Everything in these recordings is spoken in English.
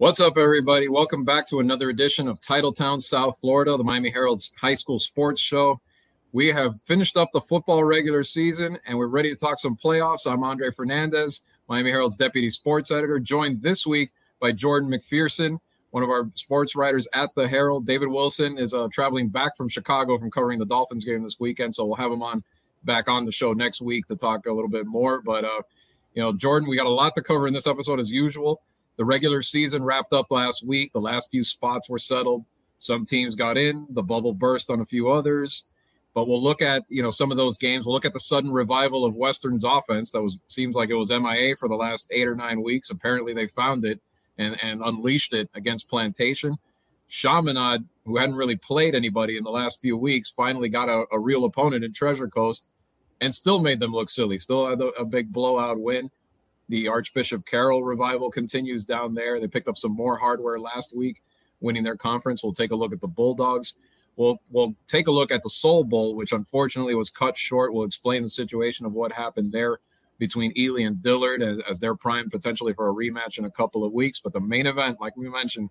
What's up, everybody? Welcome back to another edition of Titletown, South Florida, the Miami Herald's high school sports show. We have finished up the football regular season and we're ready to talk some playoffs. I'm Andre Fernandez, Miami Herald's deputy sports editor, joined this week by Jordan McPherson, one of our sports writers at the Herald. David Wilson is uh, traveling back from Chicago from covering the Dolphins game this weekend, so we'll have him on back on the show next week to talk a little bit more. But uh, you know, Jordan, we got a lot to cover in this episode as usual. The regular season wrapped up last week. The last few spots were settled. Some teams got in. The bubble burst on a few others. But we'll look at you know some of those games. We'll look at the sudden revival of Western's offense that was seems like it was MIA for the last eight or nine weeks. Apparently they found it and and unleashed it against Plantation. Chaminade, who hadn't really played anybody in the last few weeks, finally got a, a real opponent in Treasure Coast and still made them look silly. Still had a, a big blowout win. The Archbishop Carroll revival continues down there. They picked up some more hardware last week, winning their conference. We'll take a look at the Bulldogs. We'll we'll take a look at the Soul Bowl, which unfortunately was cut short. We'll explain the situation of what happened there between Ely and Dillard as, as they're primed potentially for a rematch in a couple of weeks. But the main event, like we mentioned,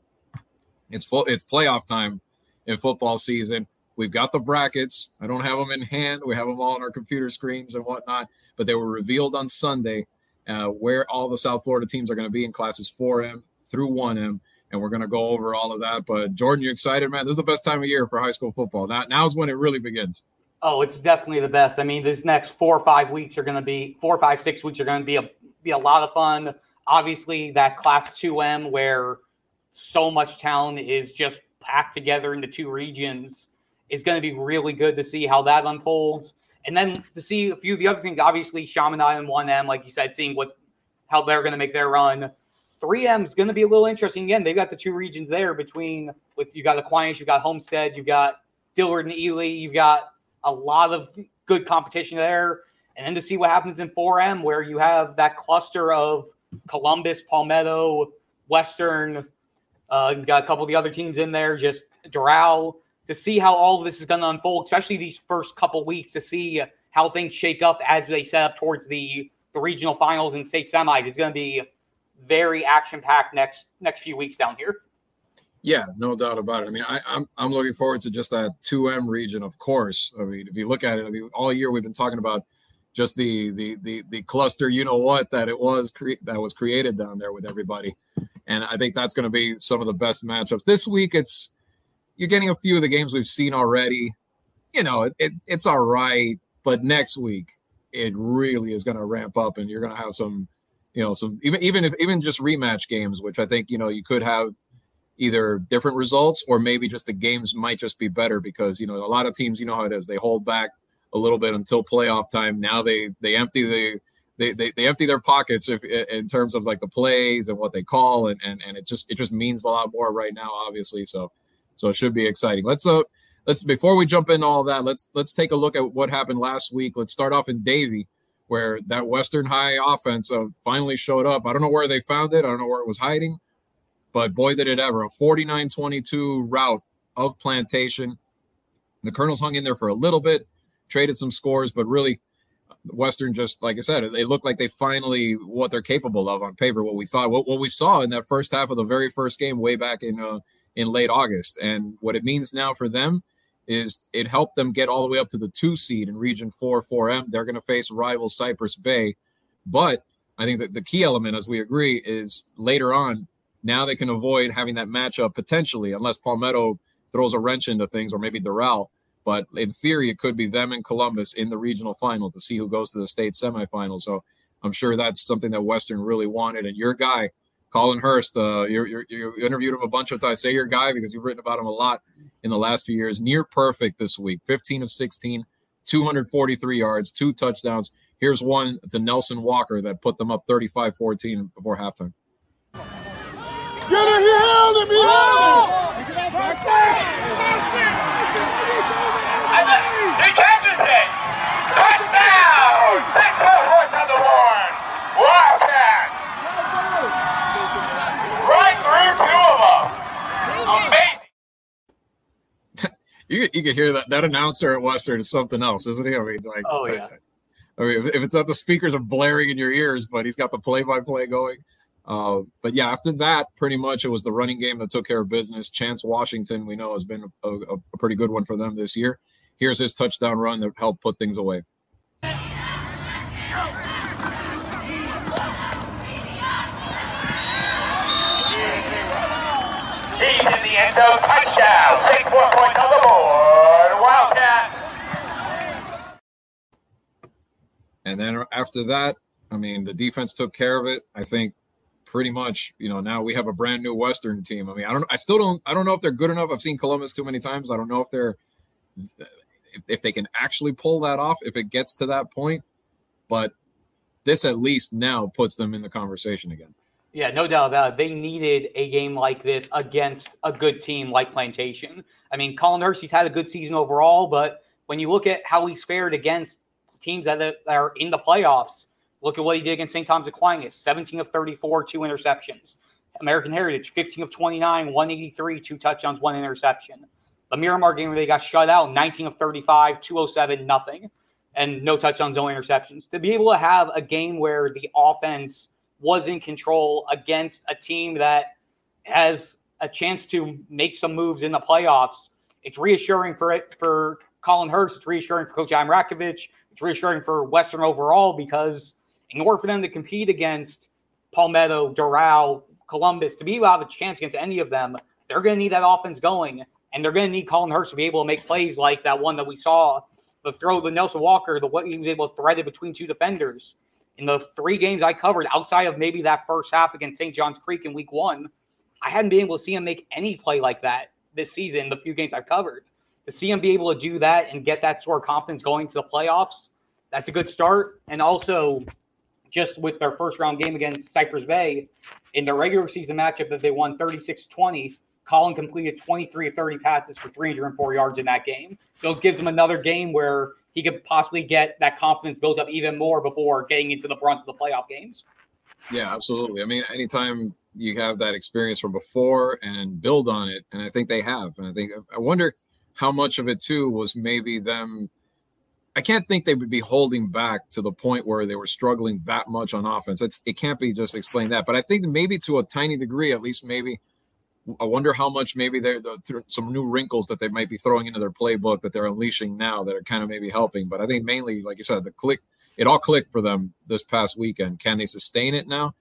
it's full it's playoff time in football season. We've got the brackets. I don't have them in hand. We have them all on our computer screens and whatnot, but they were revealed on Sunday uh, where all the South Florida teams are going to be in classes 4M through 1M. And we're going to go over all of that. But Jordan, you're excited, man? This is the best time of year for high school football. Now, now's when it really begins. Oh, it's definitely the best. I mean, these next four or five weeks are going to be four, five, six weeks are going to be a be a lot of fun. Obviously, that class 2M where so much talent is just packed together into two regions is going to be really good to see how that unfolds. And then to see a few of the other things, obviously Chaminade and 1M, like you said, seeing what how they're going to make their run. 3M is going to be a little interesting. Again, they've got the two regions there between with you got Aquinas, you've got Homestead, you've got Dillard and Ely, you've got a lot of good competition there. And then to see what happens in 4M, where you have that cluster of Columbus, Palmetto, Western, uh, got a couple of the other teams in there, just Doral to see how all of this is going to unfold, especially these first couple weeks, to see how things shake up as they set up towards the, the regional finals and state semis. It's going to be very action packed next next few weeks down here. Yeah, no doubt about it. I mean, I, am I'm, I'm looking forward to just that 2M region, of course. I mean, if you look at it, I mean, all year we've been talking about just the the the, the cluster, you know what, that it was cre- that was created down there with everybody, and I think that's going to be some of the best matchups this week. It's you're getting a few of the games we've seen already. You know, it, it it's all right, but next week it really is going to ramp up, and you're going to have some, you know, some even even if even just rematch games, which I think you know you could have either different results or maybe just the games might just be better because you know a lot of teams you know how it is they hold back a little bit until playoff time. Now they they empty the they, they, they empty their pockets if in terms of like the plays and what they call and, and and it just it just means a lot more right now obviously so so it should be exciting. Let's uh let's before we jump into all that, let's let's take a look at what happened last week. Let's start off in Davie, where that Western High offense uh, finally showed up. I don't know where they found it. I don't know where it was hiding, but boy did it ever. A 49-22 rout of Plantation. The Colonels hung in there for a little bit, traded some scores, but really Western just like I said, they look like they finally what they're capable of on paper. What we thought, what, what we saw in that first half of the very first game way back in uh, in late August. And what it means now for them is it helped them get all the way up to the two seed in Region 4 4M. They're going to face rival Cypress Bay. But I think that the key element, as we agree, is later on, now they can avoid having that matchup potentially, unless Palmetto throws a wrench into things or maybe Doral. But in theory, it could be them and Columbus in the regional final to see who goes to the state semifinal. So I'm sure that's something that Western really wanted. And your guy, Colin Hurst, uh, you you interviewed him a bunch of times. Say your guy because you've written about him a lot in the last few years. Near perfect this week 15 of 16, 243 yards, two touchdowns. Here's one to Nelson Walker that put them up 35 14 before halftime. Get it, he held him, he held him! He catches it! Touchdown! Six more points on the board! Wildcats! Right through two of them! Amazing! You, you can hear that that announcer at Western is something else, isn't he? I mean, like, oh yeah. I, I mean, if it's not the speakers are blaring in your ears, but he's got the play-by-play going. Uh, but yeah, after that, pretty much it was the running game that took care of business. Chance Washington, we know, has been a, a, a pretty good one for them this year. Here's his touchdown run that helped put things away. He's in the end zone, touchdown, points on the board, Wildcats. And then after that, I mean, the defense took care of it. I think pretty much, you know, now we have a brand new Western team. I mean, I don't, I still don't, I don't know if they're good enough. I've seen Columbus too many times. I don't know if they're, if, if they can actually pull that off, if it gets to that point. But this at least now puts them in the conversation again. Yeah, no doubt about it. They needed a game like this against a good team like Plantation. I mean, Colin Hurst, had a good season overall, but when you look at how he's fared against teams that are in the playoffs, Look at what he did against St. Thomas Aquinas 17 of 34, two interceptions. American Heritage 15 of 29, 183, two touchdowns, one interception. The Miramar game where they got shut out 19 of 35, 207, nothing, and no touchdowns, no interceptions. To be able to have a game where the offense was in control against a team that has a chance to make some moves in the playoffs, it's reassuring for it for Colin Hurst. It's reassuring for Coach Adam Rakovich. It's reassuring for Western overall because in order for them to compete against Palmetto, Doral, Columbus, to be able to have a chance against any of them, they're going to need that offense going. And they're going to need Colin Hurst to be able to make plays like that one that we saw, the throw to Nelson Walker, the what he was able to thread it between two defenders. In the three games I covered, outside of maybe that first half against St. John's Creek in week one, I hadn't been able to see him make any play like that this season, the few games I've covered. To see him be able to do that and get that sort of confidence going to the playoffs, that's a good start. And also, just with their first round game against Cypress Bay in their regular season matchup that they won 36 20. Colin completed 23 of 30 passes for 304 yards in that game. So it gives them another game where he could possibly get that confidence built up even more before getting into the brunt of the playoff games. Yeah, absolutely. I mean, anytime you have that experience from before and build on it, and I think they have. And I think I wonder how much of it too was maybe them I can't think they would be holding back to the point where they were struggling that much on offense. It's, it can't be just explained that. But I think maybe to a tiny degree, at least maybe, I wonder how much maybe they're the, some new wrinkles that they might be throwing into their playbook that they're unleashing now that are kind of maybe helping. But I think mainly, like you said, the click, it all clicked for them this past weekend. Can they sustain it now?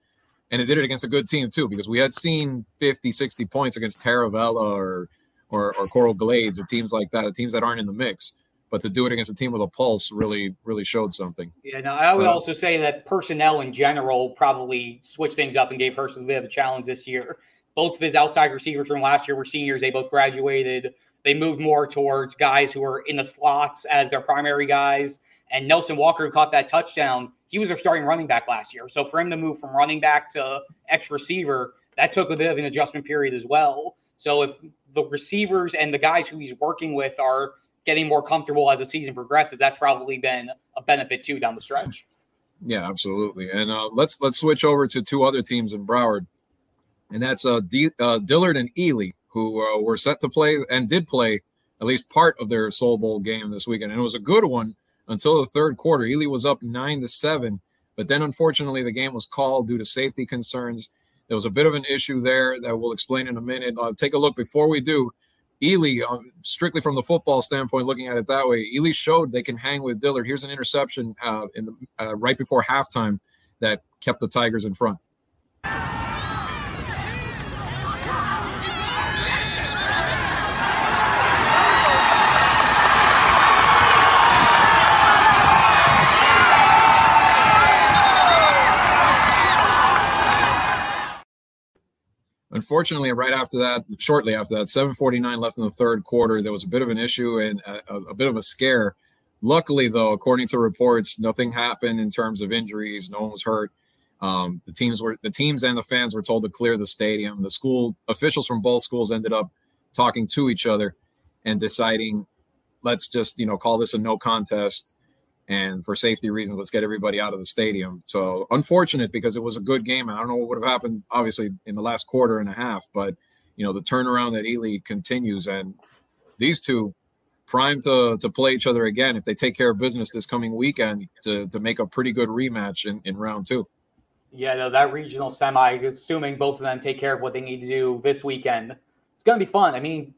And it did it against a good team too, because we had seen 50, 60 points against Taravella or, or, or Coral Glades or teams like that, teams that aren't in the mix but to do it against a team with a pulse really really showed something. Yeah, no, I would uh, also say that personnel in general probably switched things up and gave Hurst a bit of a challenge this year. Both of his outside receivers from last year were seniors; they both graduated. They moved more towards guys who were in the slots as their primary guys. And Nelson Walker, who caught that touchdown, he was their starting running back last year. So for him to move from running back to X receiver, that took a bit of an adjustment period as well. So if the receivers and the guys who he's working with are getting more comfortable as the season progresses, that's probably been a benefit too down the stretch. Yeah, absolutely. And uh, let's let's switch over to two other teams in Broward, and that's uh, D- uh Dillard and Ely, who uh, were set to play and did play at least part of their Soul Bowl game this weekend, and it was a good one until the third quarter. Ely was up nine to seven, but then unfortunately the game was called due to safety concerns. There was a bit of an issue there that we'll explain in a minute. Uh, take a look before we do. Ely, um, strictly from the football standpoint, looking at it that way, Ely showed they can hang with Dillard. Here's an interception uh, in the uh, right before halftime that kept the Tigers in front. Unfortunately, right after that, shortly after that, 7:49 left in the third quarter, there was a bit of an issue and a, a, bit of a scare. Luckily, though, according to reports, nothing happened in terms of injuries. No one was hurt. Um, the teams were the teams and the fans were told to clear the stadium. The school officials from both schools ended up talking to each other and deciding, let's just you know call this a no contest and for safety reasons, let's get everybody out of the stadium. So unfortunate because it was a good game. I don't know what would have happened, obviously, in the last quarter and a half, but you know the turnaround that Ely continues, and these two primed to to play each other again if they take care of business this coming weekend to to make a pretty good rematch in, in round two. Yeah, no, that regional semi, assuming both of them take care of what they need to do this weekend, it's going to be fun. I mean,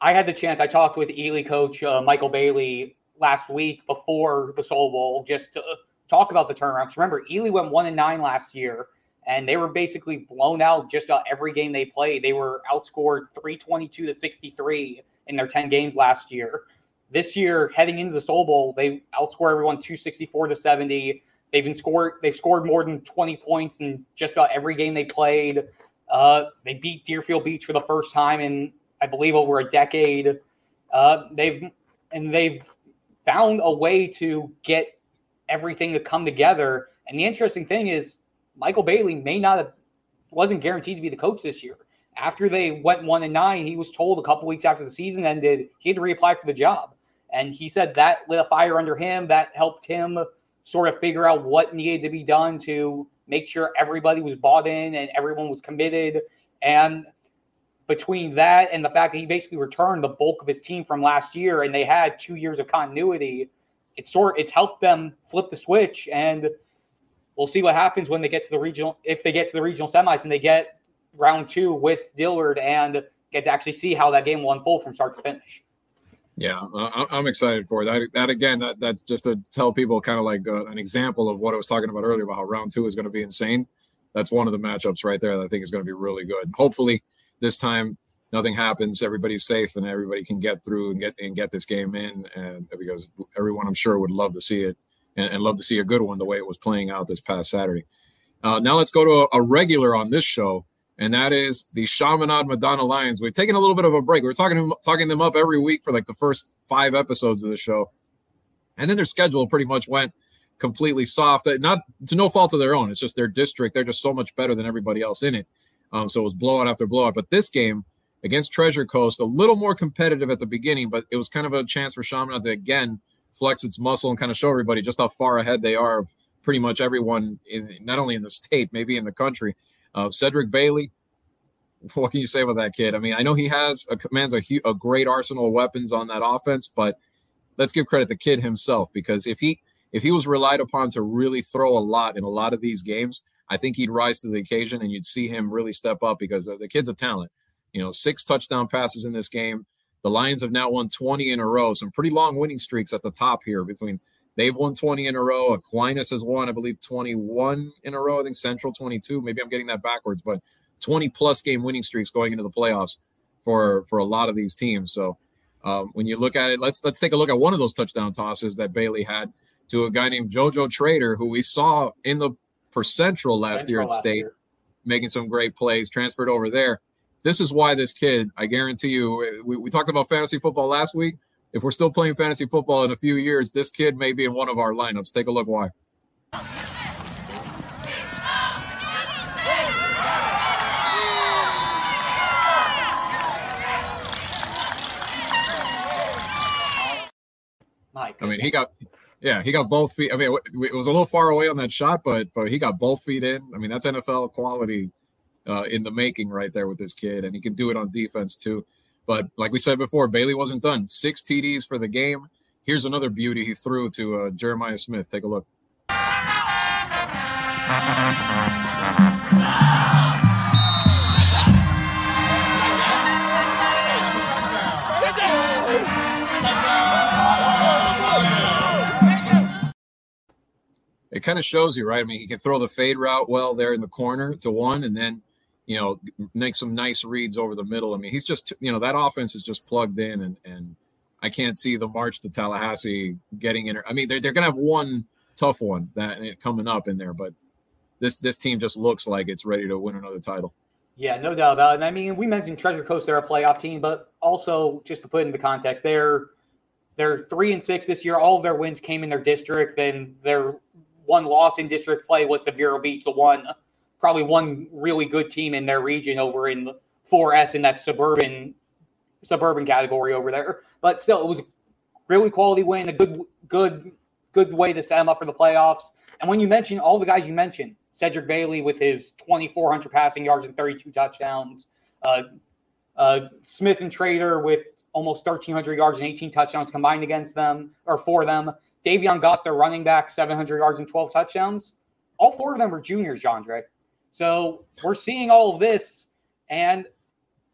I had the chance. I talked with Ely coach uh, Michael Bailey last week before the Soul Bowl just to talk about the turnaround. remember, Ely went one and nine last year, and they were basically blown out just about every game they played. They were outscored 322 to 63 in their 10 games last year. This year, heading into the Soul Bowl, they outscore everyone 264 to 70. They've been scored. They've scored more than 20 points in just about every game they played. Uh, they beat Deerfield Beach for the first time in, I believe, over a decade. Uh, they've and they've found a way to get everything to come together. And the interesting thing is, Michael Bailey may not have wasn't guaranteed to be the coach this year. After they went one and nine, he was told a couple weeks after the season ended he had to reapply for the job. And he said that lit a fire under him. That helped him sort of figure out what needed to be done to make sure everybody was bought in and everyone was committed. And between that and the fact that he basically returned the bulk of his team from last year and they had two years of continuity, it's sort it's helped them flip the switch and we'll see what happens when they get to the regional if they get to the regional semis and they get round two with Dillard and get to actually see how that game will unfold from start to finish. Yeah, I'm excited for that. That again, that, that's just to tell people kind of like uh, an example of what I was talking about earlier about how round two is going to be insane. That's one of the matchups right there that I think is going to be really good. Hopefully, this time nothing happens, everybody's safe, and everybody can get through and get and get this game in. And because everyone, I'm sure, would love to see it and, and love to see a good one the way it was playing out this past Saturday. Uh, now let's go to a, a, regular on this show, and that is the Chaminade Madonna Lions. We've taken a little bit of a break. We're talking talking them up every week for like the first five episodes of the show, and then their schedule pretty much went completely soft. Not to no fault of their own. It's just their district. They're just so much better than everybody else in it. Um, so it was blowout after blowout. But this game against Treasure Coast, a little more competitive at the beginning, but it was kind of a chance for Chaminade to again flex its muscle and kind of show everybody just how far ahead they are of pretty much everyone in not only in the state, maybe in the country. Uh, Cedric Bailey, what can you say about that kid? I mean, I know he has a commands a, a great arsenal of weapons on that offense, but let's give credit the kid himself because if he if he was relied upon to really throw a lot in a lot of these games, I think he'd rise to the occasion and you'd see him really step up because the kid's a talent. You know, six touchdown passes in this game. The Lions have now won 20 in a row. Some pretty long winning streaks at the top here between they've won 20 in a row. Aquinas has won, I believe, 21 in a row. I think Central 22. Maybe I'm getting that backwards, but 20 plus game winning streaks going into the playoffs for for a lot of these teams. So um, when you look at it, let's let's take a look at one of those touchdown tosses that Bailey had to a guy named JoJo Trader, who we saw in the for Central last Central year at State, year. making some great plays, transferred over there. This is why this kid, I guarantee you, we, we talked about fantasy football last week. If we're still playing fantasy football in a few years, this kid may be in one of our lineups. Take a look why. I mean, he got yeah, he got both feet. I mean, it was a little far away on that shot, but but he got both feet in. I mean, that's NFL quality uh, in the making right there with this kid, and he can do it on defense too. But like we said before, Bailey wasn't done. Six TDs for the game. Here's another beauty he threw to uh, Jeremiah Smith. Take a look. It kind of shows you, right? I mean, he can throw the fade route well there in the corner to one, and then you know make some nice reads over the middle. I mean, he's just you know that offense is just plugged in, and and I can't see the march to Tallahassee getting in. I mean, they're they're gonna have one tough one that eh, coming up in there, but this this team just looks like it's ready to win another title. Yeah, no doubt about it. And I mean, we mentioned Treasure Coast; they're a playoff team, but also just to put into context, they're they're three and six this year. All of their wins came in their district. Then their one loss in district play was to Vero Beach, the one probably one really good team in their region over in 4S in that suburban suburban category over there. But still, it was a really quality win, a good good good way to set them up for the playoffs. And when you mention all the guys you mentioned, Cedric Bailey with his 2,400 passing yards and 32 touchdowns, uh, uh, Smith and Trader with almost 1,300 yards and 18 touchdowns combined against them or for them. Davion Goss, their running back, 700 yards and 12 touchdowns. All four of them are juniors, Jandre. So we're seeing all of this, and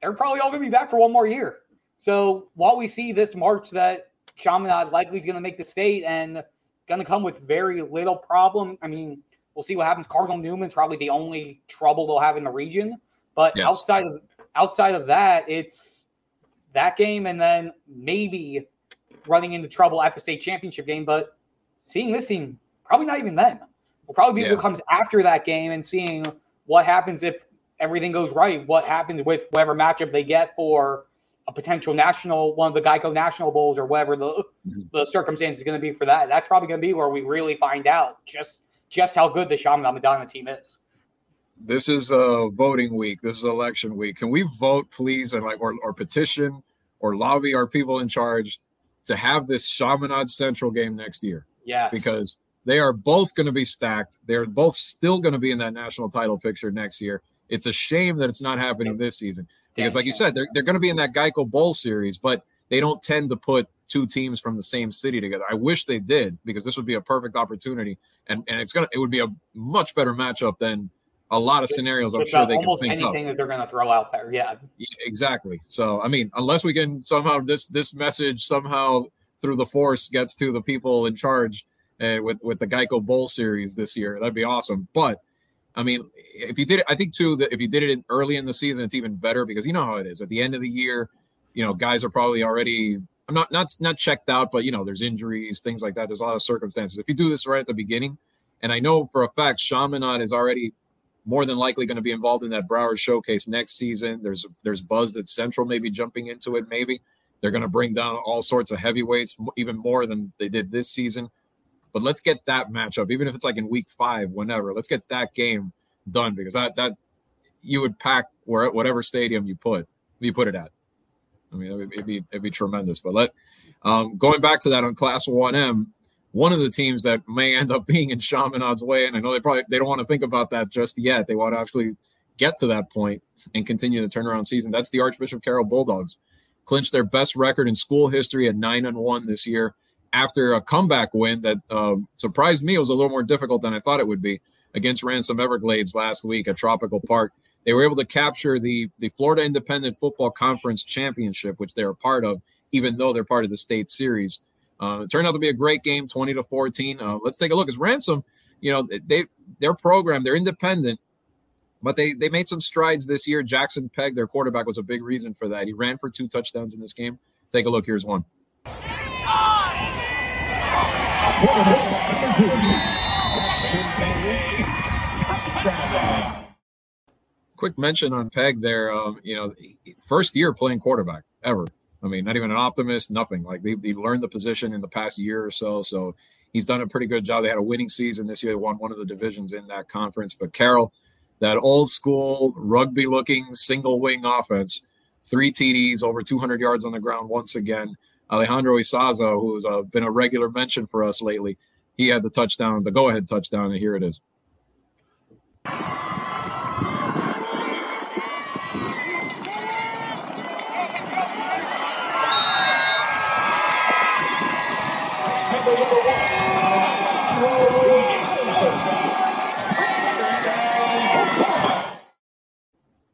they're probably all going to be back for one more year. So while we see this March that Chaminade likely is going to make the state and going to come with very little problem, I mean, we'll see what happens. Cardinal Newman's probably the only trouble they'll have in the region, but yes. outside of outside of that, it's that game and then maybe running into trouble at the state championship game. But seeing this team, probably not even then. Will probably be yeah. what comes after that game and seeing what happens if everything goes right. What happens with whatever matchup they get for a potential national, one of the Geico National Bowls or whatever the mm-hmm. the circumstance is going to be for that. That's probably going to be where we really find out just just how good the Chaminade Madonna team is. This is a voting week. This is election week. Can we vote, please, and like or, or petition or lobby our people in charge to have this Chaminade Central game next year? Yeah, because they are both going to be stacked. They're both still going to be in that national title picture next year. It's a shame that it's not happening this season because, like you said, they're, they're going to be in that Geico Bowl series, but they don't tend to put two teams from the same city together. I wish they did because this would be a perfect opportunity, and and it's gonna it would be a much better matchup than a lot of scenarios. I'm sure they can think anything that they're going to throw out there. Yeah, exactly. So I mean, unless we can somehow this this message somehow through the force gets to the people in charge uh, with with the Geico Bowl series this year. That'd be awesome. But I mean, if you did it, I think too that if you did it in, early in the season, it's even better because you know how it is. At the end of the year, you know, guys are probably already. I'm not not not checked out, but you know, there's injuries, things like that. There's a lot of circumstances. If you do this right at the beginning, and I know for a fact, Chaminade is already more than likely going to be involved in that Broward Showcase next season. There's there's buzz that Central may be jumping into it. Maybe they're going to bring down all sorts of heavyweights, even more than they did this season. But let's get that matchup, even if it's like in week five, whenever. Let's get that game done because that that you would pack where whatever stadium you put you put it at. I mean, it'd, it'd be it'd be tremendous. But let um, going back to that on Class One M, one of the teams that may end up being in Chaminade's way, and I know they probably they don't want to think about that just yet. They want to actually get to that point and continue the turnaround season. That's the Archbishop Carroll Bulldogs. Clinched their best record in school history at nine and one this year after a comeback win that uh, surprised me. It was a little more difficult than I thought it would be against Ransom Everglades last week at Tropical Park. They were able to capture the the Florida Independent Football Conference Championship, which they're a part of, even though they're part of the state series. Uh, it turned out to be a great game, 20 to 14. Uh, let's take a look. As Ransom, you know, they their program, they're independent, but they they made some strides this year. Jackson Pegg, their quarterback, was a big reason for that. He ran for two touchdowns in this game. Take a look. Here's one. Quick mention on Pegg there. Um, you know, first year playing quarterback ever. I mean, not even an optimist, nothing. Like he, he learned the position in the past year or so. So he's done a pretty good job. They had a winning season this year. They won one of the divisions in that conference. But Carroll, that old school rugby looking single wing offense, three TDs, over 200 yards on the ground once again. Alejandro Isaza, who's uh, been a regular mention for us lately, he had the touchdown, the go ahead touchdown, and here it is.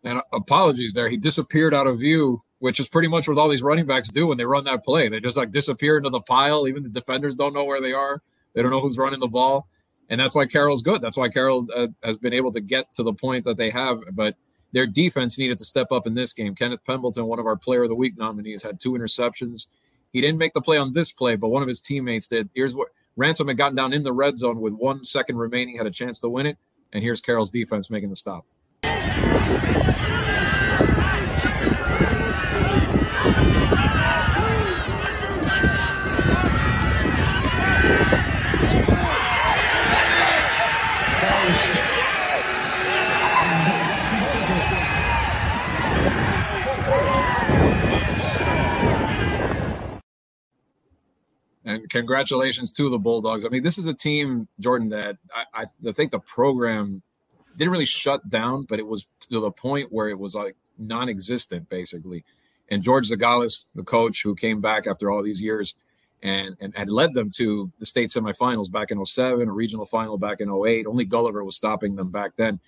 And apologies there. He disappeared out of view which is pretty much what all these running backs do when they run that play. They just like disappear into the pile. Even the defenders don't know where they are. They don't know who's running the ball. And that's why Carroll's good. That's why Carroll uh, has been able to get to the point that they have. But their defense needed to step up in this game. Kenneth Pembleton, one of our player of the week nominees, had two interceptions. He didn't make the play on this play, but one of his teammates did. Here's what Ransom had gotten down in the red zone with one second remaining, had a chance to win it. And here's Carroll's defense making the stop. Congratulations to the Bulldogs. I mean, this is a team, Jordan, that I, I, think the program didn't really shut down, but it was to the point where it was like non-existent, basically. And George Zagalis, the coach who came back after all these years and, and had led them to the state semifinals back in 07, a regional final back in 08. Only Gulliver was stopping them back then.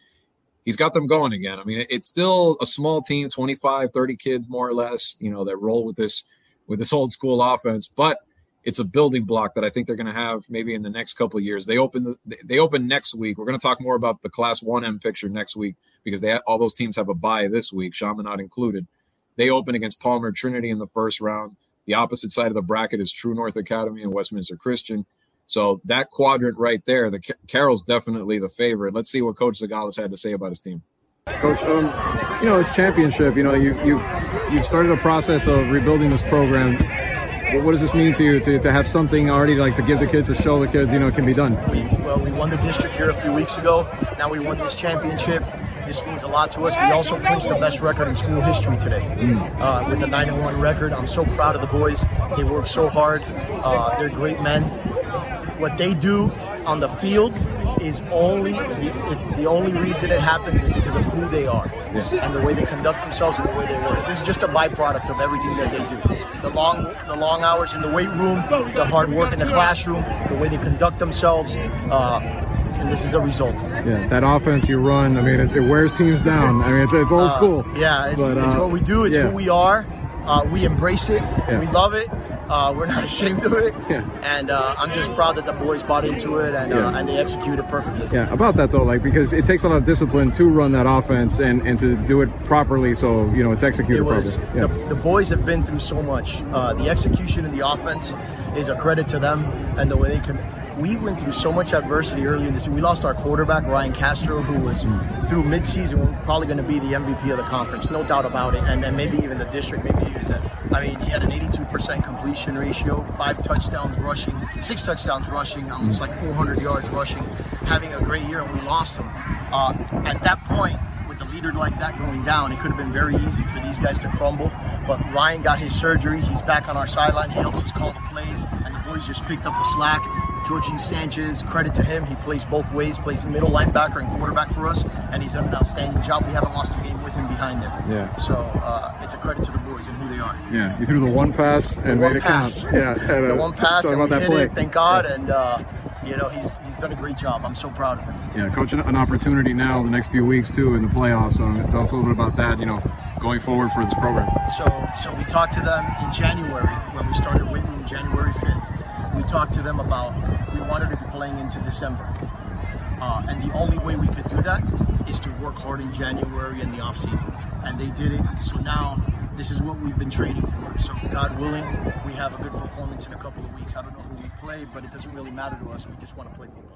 He's got them going again. I mean, it's still a small team, 25, 30 kids more or less, you know, that roll with this with this old school offense, but it's a building block that I think they're going to have maybe in the next couple of years. They open the, they open next week. We're going to talk more about the Class 1M picture next week because they all those teams have a bye this week, Chaminade included. They open against Palmer Trinity in the first round. The opposite side of the bracket is True North Academy and Westminster Christian. So that quadrant right there, the Carroll's definitely the favorite. Let's see what Coach Zagalis had to say about his team. Coach, um, you know, it's championship. You know, you you've you've started a process of rebuilding this program. What does this mean to you to, to have something already like to give the kids to show the kids, you know, it can be done? We, well, we won the district here a few weeks ago. Now we won this championship. This means a lot to us. We also clinched the best record in school history today mm. uh, with a 9 1 record. I'm so proud of the boys. They work so hard. Uh, they're great men. What they do on the field is only the, the only reason it happens is of who they are yeah. and the way they conduct themselves and the way they work. This is just a byproduct of everything that they do. The long the long hours in the weight room, the hard work in the classroom, the way they conduct themselves. Uh, and this is the result. Yeah, that offense you run, I mean, it, it wears teams down. I mean, it's, it's old uh, school. Yeah, it's, but, uh, it's, what we do. It's yeah. who we are. Uh, we embrace it. Yeah. We love it. Uh, we're not ashamed of it. Yeah. And uh, I'm just proud that the boys bought into it and, uh, and they executed perfectly. Yeah, about that though, like because it takes a lot of discipline to run that offense and, and to do it properly so, you know, it's executed it was, properly. Yeah. The, the, boys have been through so much. the execution of the offense is a credit to them and the way they can we went through so much adversity early in this. We lost our quarterback Ryan Castro, who was through midseason probably going to be the MVP of the conference, no doubt about it, and, and maybe even the district, maybe even the, I mean, he had an 82% completion ratio, five touchdowns rushing, six touchdowns rushing, almost like 400 yards rushing, having a great year, and we lost him. Uh, at that point, with a leader like that going down, it could have been very easy for these guys to crumble. But Ryan got his surgery. He's back on our sideline. He helps us call the plays, and the boys just picked up the slack. Georgine Sanchez, credit to him. He plays both ways, plays middle linebacker and quarterback for us, and he's done an outstanding job. We haven't lost a game him behind him. Yeah. So uh, it's a credit to the boys and who they are. Yeah, you threw the one pass and the made it pass. count. Yeah, and, uh, the one pass and we hit play. it. Thank God, and uh, you know he's he's done a great job. I'm so proud of him. Yeah, coach, an opportunity now the next few weeks too in the playoffs. So tell us a little bit about that. You know, going forward for this program. So so we talked to them in January when we started waiting January 5th we talked to them about we wanted to be playing into December. Uh, and the only way we could do that is to work hard in January and the off season. And they did it. So now this is what we've been training for. So God willing, we have a good performance in a couple of weeks. I don't know who we play, but it doesn't really matter to us. We just want to play football.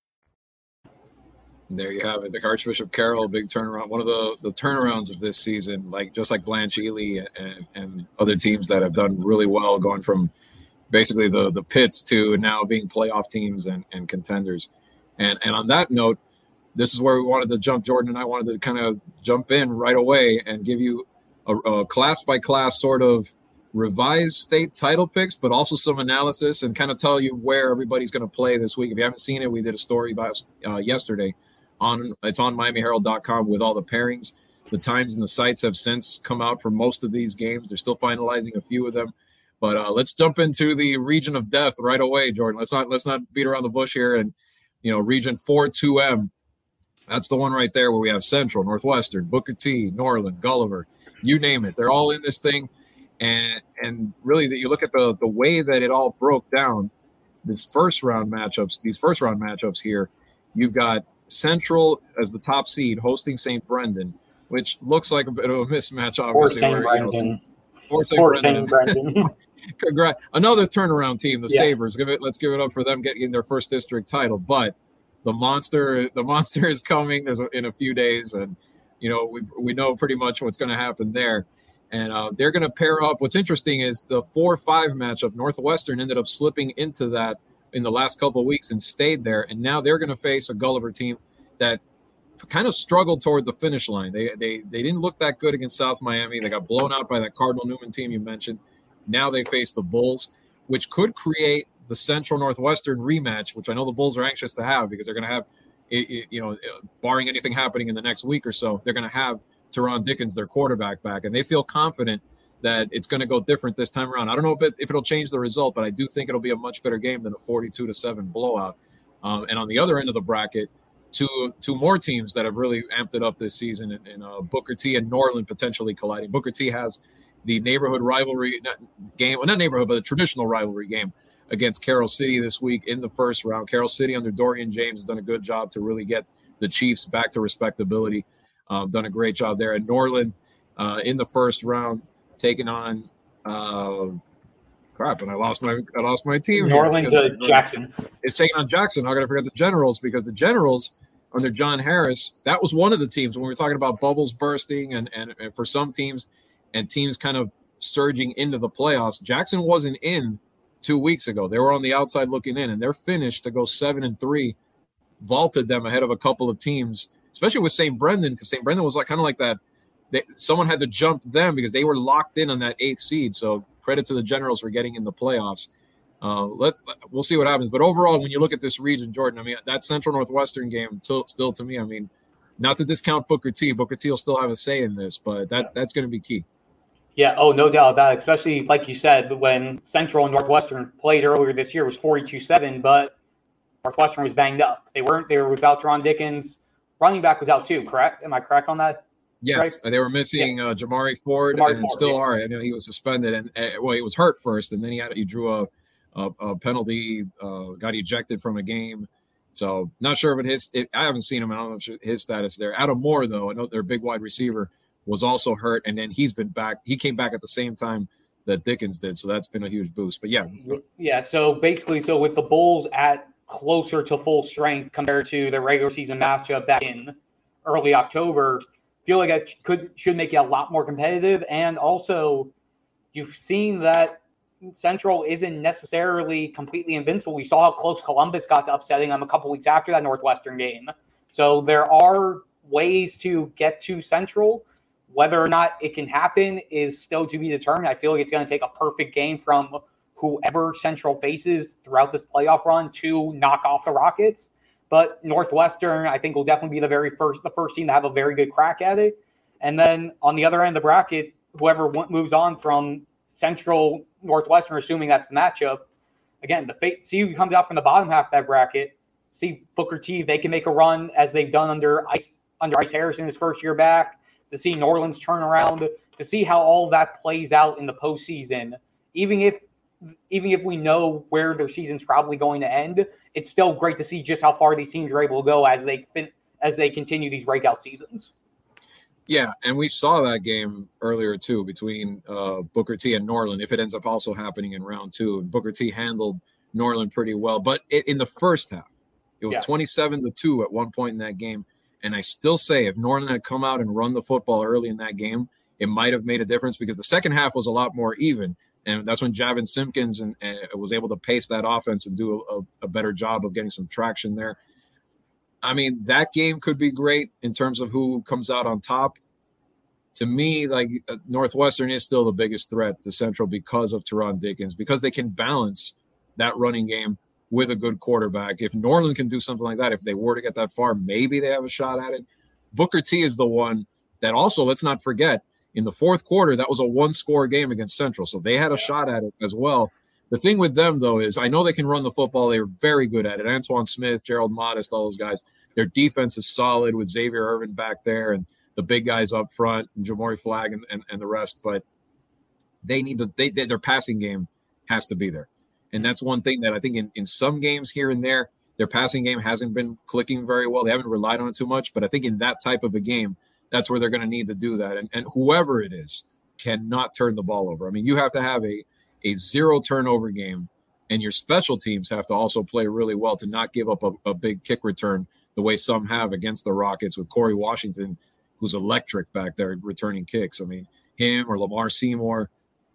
there you have it. The Archbishop Carroll, big turnaround. One of the, the turnarounds of this season, like just like Blanche Ely and, and other teams that have done really well, going from basically the the pits to now being playoff teams and, and contenders. And and on that note, this is where we wanted to jump. Jordan and I wanted to kind of jump in right away and give you a, a class by class sort of revised state title picks, but also some analysis and kind of tell you where everybody's going to play this week. If you haven't seen it, we did a story about uh, yesterday on it's on miamiherald.com with all the pairings. The times and the sites have since come out for most of these games. They're still finalizing a few of them. But uh, let's jump into the region of death right away, Jordan. Let's not let's not beat around the bush here. And you know, region four two M, that's the one right there where we have Central, Northwestern, Booker T, Norland, Gulliver, you name it. They're all in this thing. And and really that you look at the the way that it all broke down, this first round matchups, these first round matchups here, you've got Central as the top seed hosting St. Brendan, which looks like a bit of a mismatch, obviously. Or St. Brendan. or St. Brendan. Congrats. Another turnaround team, the Yes. Sabres. Give it let's give it up for them getting their first district title. But the monster the monster is coming there's a, in a few days and you know we we know pretty much what's going to happen there. And uh, they're going to pair up. What's interesting is the four five matchup. Northwestern ended up slipping into that in the last couple of weeks and stayed there. And now they're going to face a Gulliver team that kind of struggled toward the finish line. They they they didn't look that good against South Miami. They got blown out by that Cardinal Newman team you mentioned. Now they face the Bulls, which could create the Central Northwestern rematch, which I know the Bulls are anxious to have because they're going to have, you know, barring anything happening in the next week or so, they're going to have Teron Dickens, their quarterback, back, and they feel confident that it's going to go different this time around. I don't know if, it, if it'll change the result, but I do think it'll be a much better game than a 42 to seven blowout. Um, and on the other end of the bracket, two two more teams that have really amped it up this season, and, uh, Booker T and Norland potentially colliding. Booker T has the neighborhood rivalry game, well, not neighborhood, but a traditional rivalry game against Carol City this week in the first round. Carol City under Dorian James has done a good job to really get the Chiefs back to respectability. Um, done a great job there. And Norland uh, in the first round taking on uh, crap, and I lost my I lost my team. New Orleans to Jackson. is taking on Jackson. I'm to forget the Generals because the Generals under John Harris, that was one of the teams when we were talking about bubbles bursting and, and, and for some teams and teams kind of surging into the playoffs. Jackson wasn't in two weeks ago. They were on the outside looking in, and their finish to go seven and three vaulted them ahead of a couple of teams, especially with St. Brendan, because St. Brendan was like kind of like that. They, someone had to jump them because they were locked in on that eighth seed. So credit to the Generals for getting in the playoffs. Uh, let we'll see what happens. But overall, when you look at this region, Jordan, I mean that Central Northwestern game, still, to me, I mean, not to discount Booker T. Booker T. will still have a say in this, but that that's going to be key. Yeah, oh, no doubt about it. Especially like you said, when Central and Northwestern played earlier this year was 42-7, but Northwestern was banged up. They weren't. They were without Teron Dickens. Running back was out too. Correct? Am I correct on that? Yes, they were missing uh, Jamari Ford Jamari and Ford, still yeah. are. I know he was suspended and uh, well, he was hurt first, and then he had he drew a a, a penalty, uh, got ejected from a game. So not sure if it his. It, I haven't seen him. I don't know his status there. Adam Moore, though, I know their big wide receiver was also hurt, and then he's been back. He came back at the same time that Dickens did, so that's been a huge boost. But yeah, Yeah. So basically, so with the Bulls at closer to full strength compared to the regular season matchup back in early October, feel like it could should make it a lot more competitive. And also, you've seen that Central isn't necessarily completely invincible. We saw how close Columbus got to upsetting them a couple weeks after that Northwestern game. So there are ways to get to Central. Whether or not it can happen is still to be determined. I feel like it's going to take a perfect game from whoever Central faces throughout this playoff run to knock off the Rockets. But Northwestern, I think, will definitely be the very first, the first team to have a very good crack at it. And then on the other end of the bracket, whoever moves on from Central Northwestern, assuming that's the matchup, again, the fate, see who comes out from the bottom half of that bracket. See Booker T, they can make a run as they've done under Ice under Ice Harrison his first year back. To see Norland's turn around, to see how all that plays out in the postseason, even if even if we know where their season's probably going to end, it's still great to see just how far these teams are able to go as they fin- as they continue these breakout seasons. Yeah, and we saw that game earlier too between uh, Booker T and Norland. If it ends up also happening in round two, Booker T handled Norland pretty well, but it, in the first half, it was Yeah. twenty-seven to two at one point in that game. And I still say, if Norland had come out and run the football early in that game, it might have made a difference because the second half was a lot more even, and that's when Javin Simpkins and, and was able to pace that offense and do a, a better job of getting some traction there. I mean, that game could be great in terms of who comes out on top. To me, like uh, Northwestern is still the biggest threat to Central because of Teron Dickens, because they can balance that running game with a good quarterback. If Norland can do something like that, if they were to get that far, maybe they have a shot at it. Booker T is the one that also, let's not forget, in the fourth quarter, that was a one score game against Central. So they had a shot at it as well. The thing with them, though, is I know they can run the football. They're very good at it. Antoine Smith, Gerald Modest, all those guys. Their defense is solid with Xavier Irvin back there and the big guys up front and Jamori Flag and, and, and the rest. But they need the they, they, their passing game has to be there. And that's one thing that I think in, in some games here and there, their passing game hasn't been clicking very well. They haven't relied on it too much. But I think in that type of a game, that's where they're going to need to do that. And, and whoever it is cannot turn the ball over. I mean, you have to have a a zero turnover game, and your special teams have to also play really well to not give up a, a big kick return the way some have against the Rockets with Corey Washington, who's electric back there returning kicks. I mean, him or Lamar Seymour.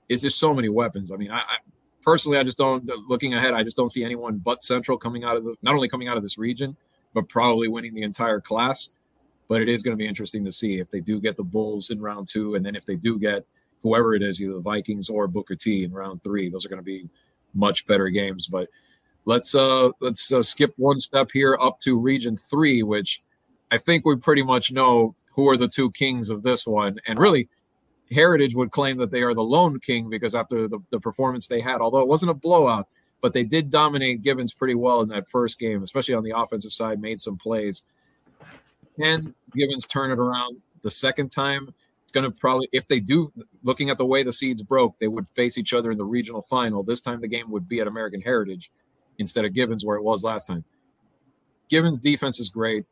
It's just so many weapons. I mean, I, I personally, I just don't. Looking ahead, I just don't see anyone but Central coming out of the not only coming out of this region, but probably winning the entire class. But it is going to be interesting to see if they do get the Bulls in round two, and then if they do get whoever it is, either the Vikings or Booker T in round three. Those are going to be much better games. But let's uh let's uh, skip one step here up to Region Three, which I think we pretty much know who are the two kings of this one, and really. Heritage would claim that they are the lone king because after the, the performance they had, although it wasn't a blowout, but they did dominate Gibbons pretty well in that first game, especially on the offensive side, made some plays. Can Gibbons turn it around the second time? It's going to probably, if they do, looking at the way the seeds broke, they would face each other in the regional final. This time the game would be at American Heritage instead of Gibbons, where it was last time. Gibbons' defense is great.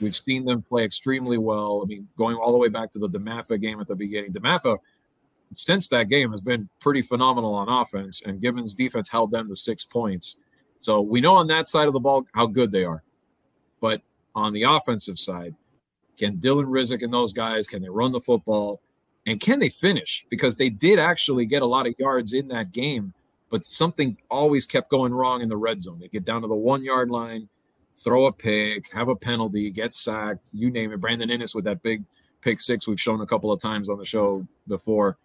We've seen them play extremely well. I mean, going all the way back to the DeMatha game at the beginning. DeMatha, since that game, has been pretty phenomenal on offense, and Gibbons' defense held them to six points. So we know on that side of the ball how good they are. On the offensive side, can Dylan Rizek and those guys, can they run the football? And can they finish? Because they did actually get a lot of yards in that game, but something always kept going wrong in the red zone. They get down to the one yard line, throw a pick, have a penalty, get sacked, you name it. Brandon Inniss with that big pick six we've shown a couple of times on the show before.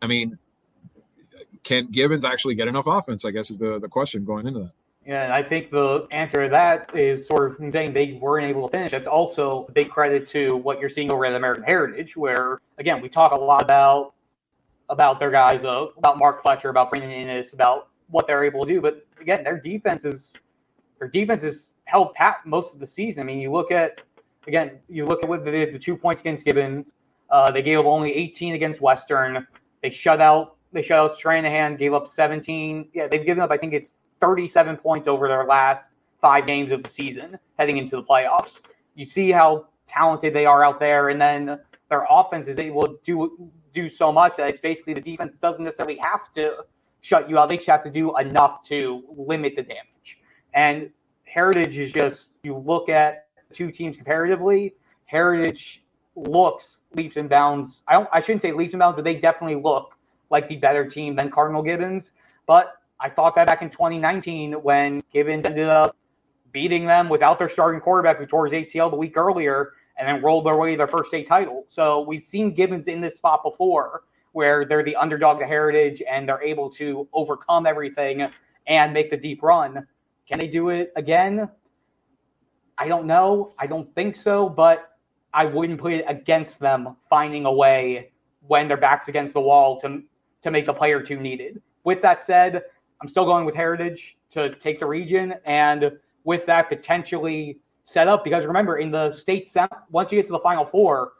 I mean, can Gibbons actually get enough offense? I guess is the, the question going into that. And I think the answer to that is sort of saying they weren't able to finish. That's also a big credit to what you're seeing over at American Heritage, where again we talk a lot about about their guys, uh, about Mark Fletcher, about Brandon Inniss, about what they're able to do. But again, their defense is their defense is held pat most of the season. I mean, you look at again, you look at what they did, the two points against Gibbons. Uh, they gave up only 18 against Western. They shut out they shut out Stranahan, gave up 17. Yeah, they've given up I think it's 37 points over their last five games of the season heading into the playoffs. You see how talented they are out there, and then their offense is able to do do so much that it's basically the defense doesn't necessarily have to shut you out. They just have to do enough to limit the damage. And Heritage is just you look at two teams comparatively. Heritage looks leaps and bounds. I don't. I shouldn't say leaps and bounds, but they definitely look like the better team than Cardinal Gibbons. But I thought that back in 2019 when Gibbons ended up beating them without their starting quarterback who tore his ACL the week earlier and then rolled their way to their first state title. So we've seen Gibbons in this spot before where they're the underdog to Heritage and they're able to overcome everything and make the deep run. Can they do it again? I don't know. I don't think so, but I wouldn't put it against them finding a way when their backs against the wall to to make a play or two needed. With that said, I'm still going with Heritage to take the region, and with that potentially set up because remember in the state once you get to the final four,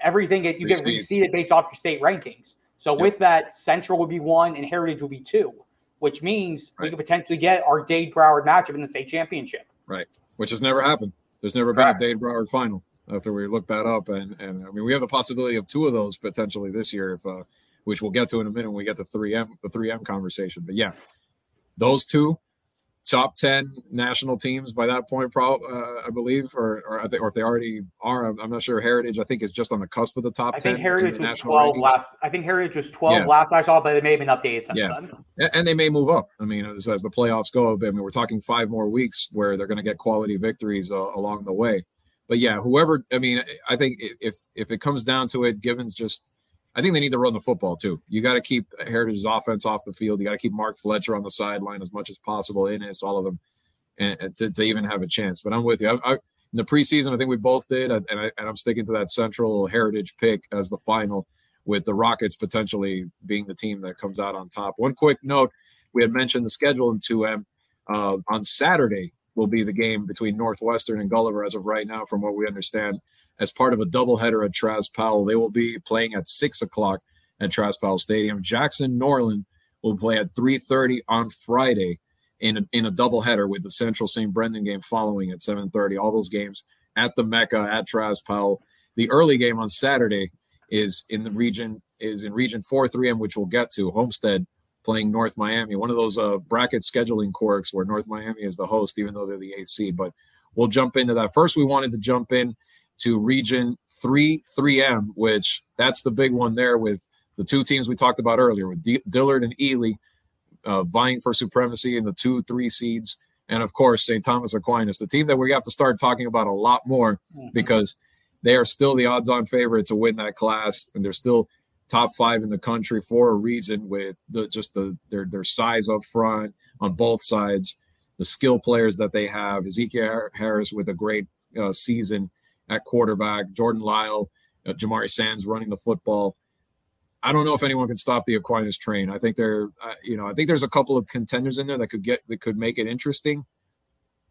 everything that you get reseeded based off your state rankings. So yep. with that, Central would be one and Heritage would be two, which means right. we could potentially get our Dade Broward matchup in the state championship. Right, which has never happened. There's never been a Dade Broward final after we looked that up, and and I mean we have the possibility of two of those potentially this year if uh, which we'll get to in a minute when we get the 3M the 3M conversation. But yeah, those two top 10 national teams by that point, pro, uh, I believe, or or, or if they already are, I'm, I'm, not sure. Heritage, I think, is just on the cusp of the top I 10. Think Heritage was 12 rankings. last. I think Heritage was 12 yeah. last I saw, but they may have been updated yeah. then. And they may move up. I mean, as, as the playoffs go, I mean, we're talking five more weeks where they're going to get quality victories uh, along the way. But yeah, whoever, I mean, I think if if it comes down to it, Gibbons just I think they need to run the football too. You got to keep Heritage's offense off the field. You got to keep Mark Fletcher on the sideline as much as possible. Inniss, all of them, and, and to, to, even have a chance. But I'm with you. I, I, in the preseason, I think we both did, and, I, and I'm sticking to that Central Heritage pick as the final, with the Rockets potentially being the team that comes out on top. One quick note: we had mentioned the schedule in 2M. Uh, on Saturday will be the game between Northwestern and Gulliver, as of right now, from what we understand as part of a doubleheader at Traz Powell. They will be playing at six o'clock at Traz Powell Stadium. Jackson Norland will play at 3:30 on Friday in a, in a doubleheader with the Central St. Brendan game following at 7:30. All those games at the Mecca at Traz Powell. The early game on Saturday is in the region is in region 4 3M, which we'll get to. Homestead playing North Miami. One of those uh, bracket scheduling quirks where North Miami is the host, even though they're the eighth seed. But we'll jump into that. First, we wanted to jump in to Region 3 3M, which that's the big one there with the two teams we talked about earlier with D- Dillard and Ely uh, vying for supremacy in the two, three seeds. And of course, St. Thomas Aquinas, the team that we have to start talking about a lot more mm-hmm. because they are still the odds on favorite to win that class. And they're still top five in the country for a reason with the, just the their, their size up front on both sides, the skill players that they have. Ezekiel Harris with a great uh, season at quarterback, Jordan Lyle, uh, Jamari Sands running the football. I don't know if anyone can stop the Aquinas train. I think there, uh, you know, I think there's a couple of contenders in there that could get that could make it interesting,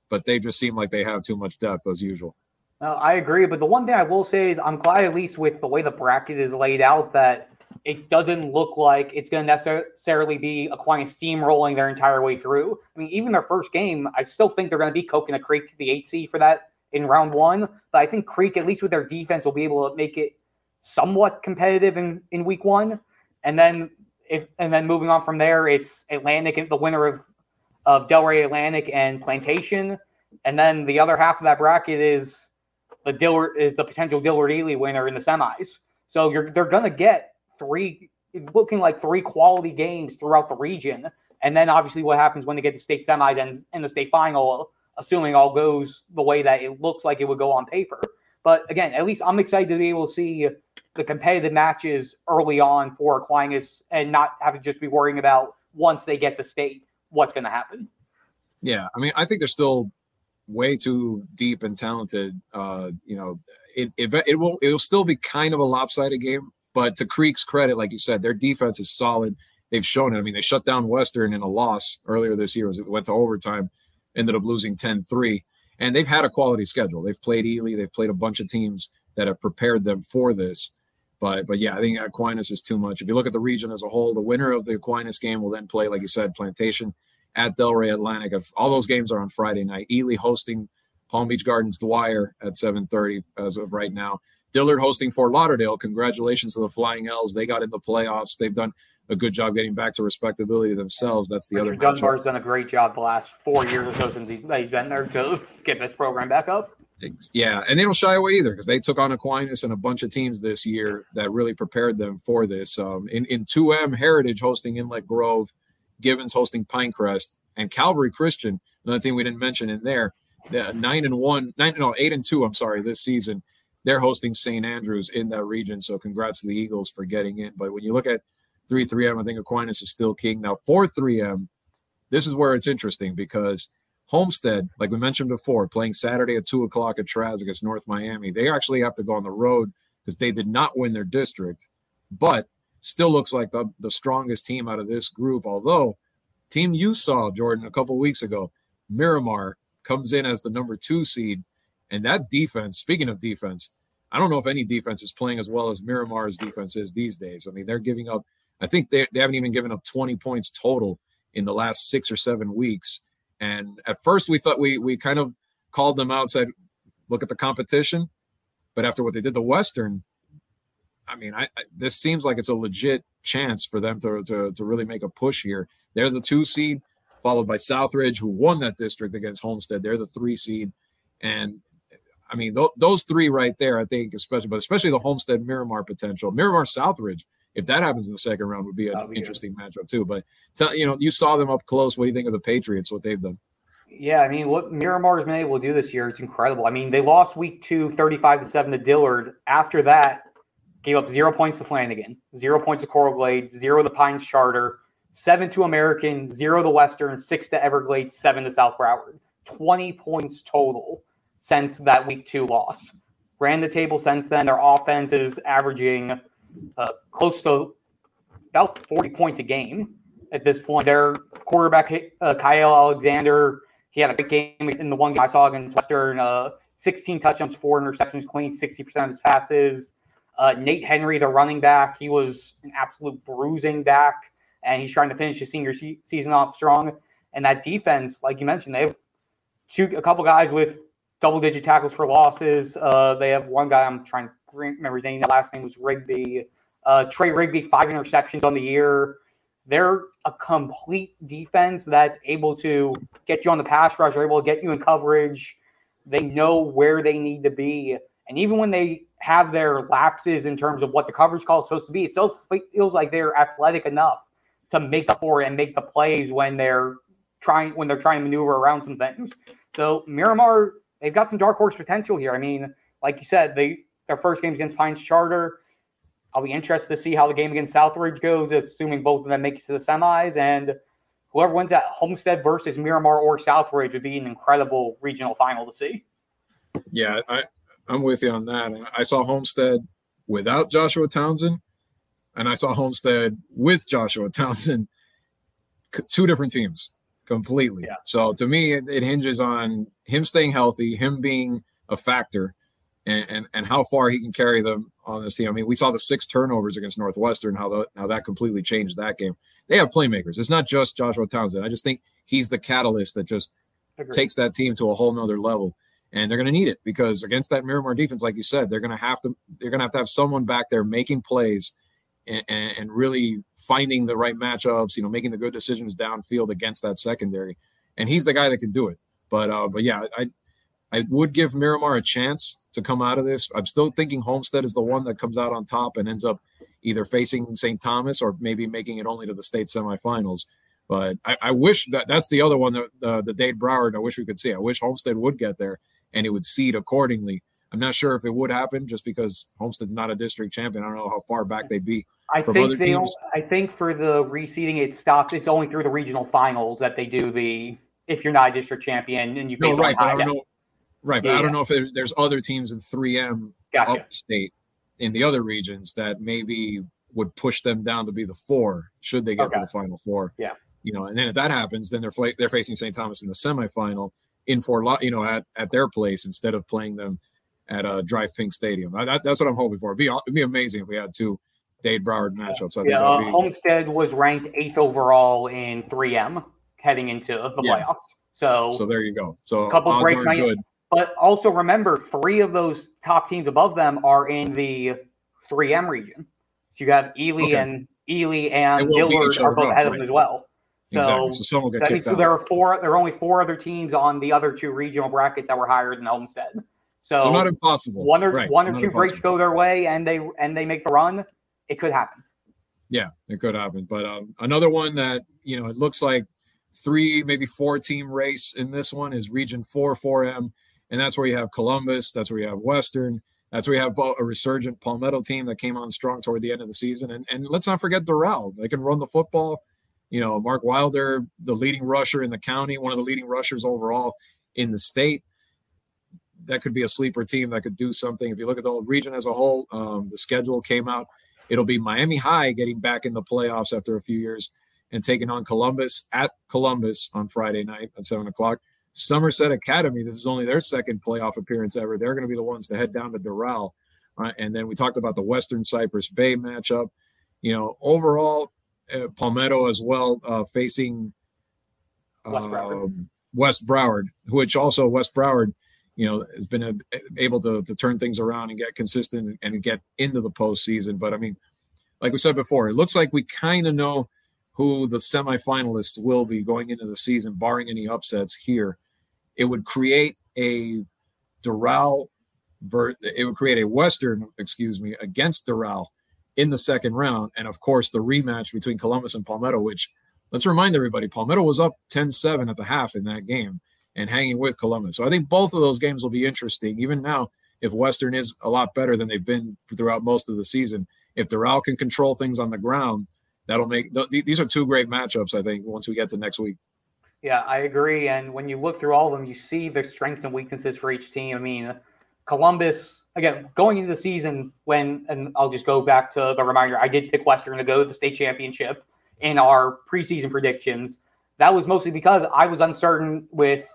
but they just seem like they have too much depth as usual. I agree, but the one thing I will say is I'm glad at least with the way the bracket is laid out that it doesn't look like it's going to necessarily be Aquinas steamrolling their entire way through. I mean, even their first game, I still think they're going to be Coconut Creek, the eight seed for that in round one. But I think Creek, at least with their defense, will be able to make it somewhat competitive in, in week one. And then if and then moving on from there, it's Atlantic, the winner of of Delray Atlantic and Plantation. And then the other half of that bracket is the Dillard is the potential Dillard Ely winner in the semis. So you're they're gonna get three looking like three quality games throughout the region. And then obviously what happens when they get to state semis and in the state final, assuming all goes the way that it looks like it would go on paper. But again, at least I'm excited to be able to see the competitive matches early on for Aquinas and not have to just be worrying about once they get the state what's going to happen. Yeah, I mean, I think they're still way too deep and talented. Uh, you know, it, it it will it will still be kind of a lopsided game, but to Creek's credit, like you said, their defense is solid. They've shown it. I mean, they shut down Western in a loss earlier this year. It went to overtime, ended up losing 10-3. And they've had a quality schedule. They've played Ely. They've played a bunch of teams that have prepared them for this. But but yeah, I think Aquinas is too much. If you look at the region as a whole, the winner of the Aquinas game will then play, like you said, Plantation at Delray Atlantic. All those games are on Friday night, Ely hosting Palm Beach Gardens Dwyer at 7:30 as of right now. Dillard hosting Fort Lauderdale. Congratulations to the Flying L's. They got in the playoffs. They've done a good job getting back to respectability themselves. That's the Richard other. Dunbar's done a great job the last four years or so since he's, he's been there to get this program back up. Yeah, and they don't shy away either because they took on Aquinas and a bunch of teams this year that really prepared them for this. Um, in in 2M, Heritage hosting Inlet Grove, Gibbons hosting Pinecrest, and Calvary Christian. Another team we didn't mention in there, nine and one, nine no eight and two. I'm sorry, this season they're hosting St. Andrews in that region. So congrats to the Eagles for getting in. But when you look at three 3M, I think Aquinas is still king now. Four 3M, this is where it's interesting because Homestead, like we mentioned before, playing Saturday at two o'clock at Traz against North Miami. They actually have to go on the road because they did not win their district, but still looks like the, the strongest team out of this group. Although, team you saw, Jordan, a couple weeks ago, Miramar comes in as the number two seed. And that defense, speaking of defense, I don't know if any defense is playing as well as Miramar's defense is these days. I mean, they're giving up, I think they, they haven't even given up 20 points total in the last six or seven weeks. And at first, we thought we we kind of called them out, said, "Look at the competition." But after what they did the Western, I mean, I, I, this seems like it's a legit chance for them to, to to really make a push here. They're the two seed, followed by Southridge, who won that district against Homestead. They're the three seed, and I mean th- those three right there. I think, especially, but especially the Homestead Miramar potential. Miramar Southridge if that happens in the second round, would be an interesting matchup too. But tell you know, you saw them up close. What do you think of the Patriots? What they've done? Yeah, I mean, what Miramar has been able to do this year, it's incredible. I mean, they lost week two, 35 to 7 to Dillard. After that, gave up zero points to Flanagan, zero points to Coral Glades, zero to Pines Charter, seven to American, zero to Western, six to Everglades, seven to South Broward. 20 points total since that week two loss. Ran the table since then. Their offense is averaging uh, close to about 40 points a game at this point. Their quarterback, uh, Kyle Alexander, he had a big game in the one game I saw against Western. Uh, 16 touchdowns, four interceptions, clean 60% of his passes. Uh, Nate Henry, the running back, he was an absolute bruising back, and he's trying to finish his senior se- season off strong. And that defense, like you mentioned, they have two, a couple guys with double-digit tackles for losses. Uh, they have one guy I'm trying to remember his name. The last name was Rigby. Uh, Trey Rigby, five interceptions on the year. they're a complete defense that's able to get you on the pass rush, are able to get you in coverage. They know where they need to be. And even when they have their lapses in terms of what the coverage call is supposed to be, it still feels like they're athletic enough to make for it and make the plays when they're trying when they're trying to maneuver around some things. So Miramar, they've got some dark horse potential here. I mean, like you said, they their first game's against Pines Charter. I'll be interested to see how the game against Southridge goes, assuming both of them make it to the semis. And whoever wins that Homestead versus Miramar or Southridge would be an incredible regional final to see. Yeah, I, I'm with you on that. I saw Homestead without Joshua Townsend, and I saw Homestead with Joshua Townsend. Two different teams completely. Yeah. So to me, it, it hinges on him staying healthy, him being a factor, and, and, and how far he can carry them on this team. I mean, we saw the six turnovers against Northwestern, how the, how that completely changed that game. They have playmakers. It's not just Joshua Townsend. I just think he's the catalyst that just Agreed. takes that team to a whole nother level. And they're going to need it because against that Miramar defense, like you said, they're going to have to they're going to have to have someone back there making plays and, and, and really finding the right matchups. You know, making the good decisions downfield against that secondary. And he's the guy that can do it. But uh, but yeah, I I would give Miramar a chance to come out of this. I'm still thinking Homestead is the one that comes out on top and ends up either facing St. Thomas or maybe making it only to the state semifinals. But I, I wish that that's the other one that uh, the Dade Broward. I wish we could see. I wish Homestead would get there and it would seed accordingly. I'm not sure if it would happen just because Homestead's not a district champion. I don't know how far back they'd be. I think they. I think for the reseeding, it stops. It's only through the regional finals that they do the. If you're not a district champion and you no, right, I don't know. Right, but yeah. I don't know if there's, there's other teams in 3M gotcha. upstate in the other regions that maybe would push them down to be the four should they get okay. to the final four. Yeah, you know, and then if that happens, then they're fl- they're facing St. Thomas in the semifinal in Fort, you know, at at their place instead of playing them at a uh, DRV PNK Stadium. That, that's what I'm hoping for. It'd be it'd be amazing if we had two Dade Broward matchups. I yeah, uh, be... Homestead was ranked eighth overall in 3M heading into the yeah. playoffs. So, so there you go. So a couple of great good. But also remember, three of those top teams above them are in the 3M region. So you have Ely okay. and Ely and Dillard are both ahead of them as well. So, exactly. so that means so there are four. There are only four other teams on the other two regional brackets that were higher than Homestead. So, so not impossible. One or right. one or not two impossible. breaks go their way, and they and they make the run. It could happen. Yeah, it could happen. But um, another one that you know it looks like three, maybe four team race in this one is Region Four, 4M and that's where you have Columbus, that's where you have Western, that's where you have a resurgent Palmetto team that came on strong toward the end of the season. And, and let's not forget Doral. They can run the football. You know, Mark Wilder, the leading rusher in the county, one of the leading rushers overall in the state. That could be a sleeper team that could do something. If you look at the whole region as a whole, um, the schedule came out. It'll be Miami High getting back in the playoffs after a few years and taking on Columbus at Columbus on Friday night at seven o'clock. Somerset Academy, this is only their second playoff appearance ever. They're going to be the ones to head down to Doral. Uh, and then we talked about the Western Cypress Bay matchup. You know, overall, uh, Palmetto as well uh, facing West Broward. Um, West Broward, which also West Broward, you know, has been a, able to, to turn things around and get consistent and get into the postseason. But I mean, like we said before, it looks like we kind of know who the semifinalists will be going into the season, barring any upsets here it would create a Doral, it would create a Western, excuse me, against Doral in the second round. And of course, the rematch between Columbus and Palmetto, which let's remind everybody, Palmetto was up 10 7 at the half in that game and hanging with Columbus. So I think both of those games will be interesting. Even now, if Western is a lot better than they've been throughout most of the season, if Doral can control things on the ground, that'll make these are two great matchups, I think, once we get to next week. Yeah, I agree. And when you look through all of them, you see the strengths and weaknesses for each team. I mean, Columbus, again, going into the season when, and I'll just go back to the reminder, I did pick Western to go to the state championship in our preseason predictions. That was mostly because I was uncertain with,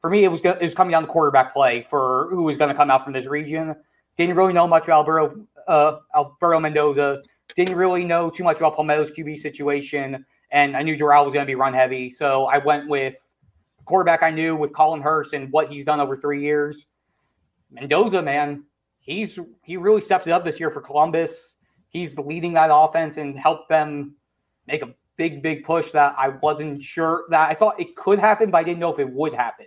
for me, it was it was coming down to quarterback play for who was going to come out from this region. Didn't really know much about Alberto, uh, Alberto Mendoza. Didn't really know too much about Palmetto's QB situation and I knew Doral was going to be run heavy. So I went with quarterback I knew with Colin Hurst and what he's done over three years. Mendoza, man, he's he really stepped it up this year for Columbus. He's leading that offense and helped them make a big, big push that I wasn't sure that I thought it could happen, but I didn't know if it would happen.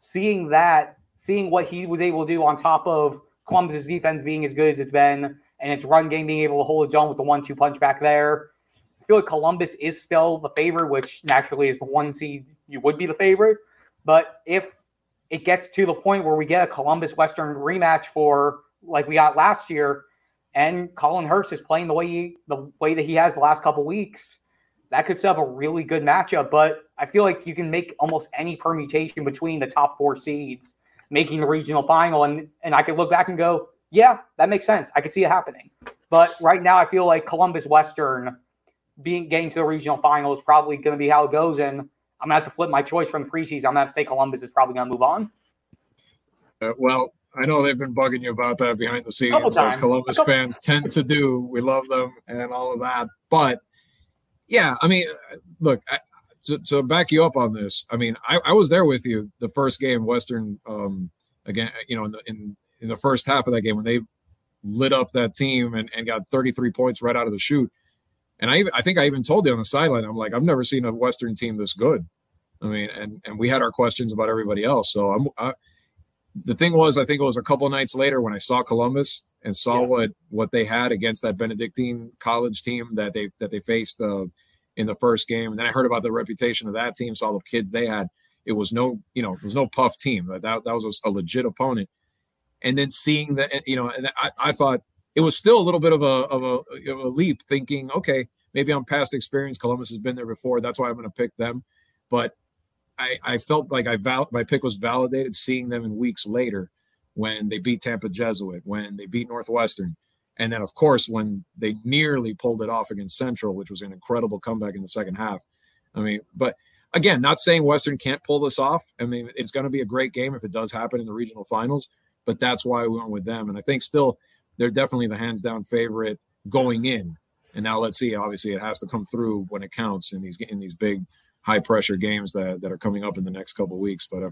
Seeing that, seeing what he was able to do on top of Columbus's defense being as good as it's been, and its run game being able to hold its own with the one-two punch back there. Feel like Columbus is still the favorite, which naturally is the one seed. You would be the favorite, but if it gets to the point where we get a Columbus Western rematch for like we got last year, and Colin Hurst is playing the way he, the way that he has the last couple weeks, that could set up a really good matchup. But I feel like you can make almost any permutation between the top four seeds making the regional final, and and I could look back and go, yeah, that makes sense. I could see it happening. But right now, I feel like Columbus Western being getting to the regional final is probably going to be how it goes, and I'm gonna have to flip my choice from preseason. I'm gonna have to say Columbus is probably gonna move on. Uh, well, I know they've been bugging you about that behind the scenes, as Columbus fans tend to do. We love them and all of that, but yeah, I mean, look, I, to, to back you up on this, I mean, I, I was there with you the first game, Western, um, again, you know, in the, in, in the first half of that game when they lit up that team and, and got 33 points right out of the chute. And I, I think I even told you on the sideline, I'm like, I've never seen a Western team this good. I mean, and and we had our questions about everybody else. So I'm, I, the thing was, I think it was a couple nights later when I saw Columbus and saw yeah. what what they had against that Benedictine college team that they that they faced uh, in the first game, and then I heard about the reputation of that team, saw the kids they had. It was no, you know, it was no puff team. That that was a legit opponent. And then seeing that, you know, and I, I thought it was still a little bit of a of a, of a leap, thinking, okay, maybe I'm past experience. Columbus has been there before. That's why I'm going to pick them. But I, I felt like I val- my pick was validated seeing them in weeks later when they beat Tampa Jesuit, when they beat Northwestern, and then of course when they nearly pulled it off against Central, which was an incredible comeback in the second half. I mean, but again, not saying Western can't pull this off. I mean, it's going to be a great game if it does happen in the regional finals, but that's why we went with them. And I think still they're definitely the hands down favorite going in. And now let's see. Obviously, it has to come through when it counts in these in these big high pressure games that, that are coming up in the next couple weeks. But uh,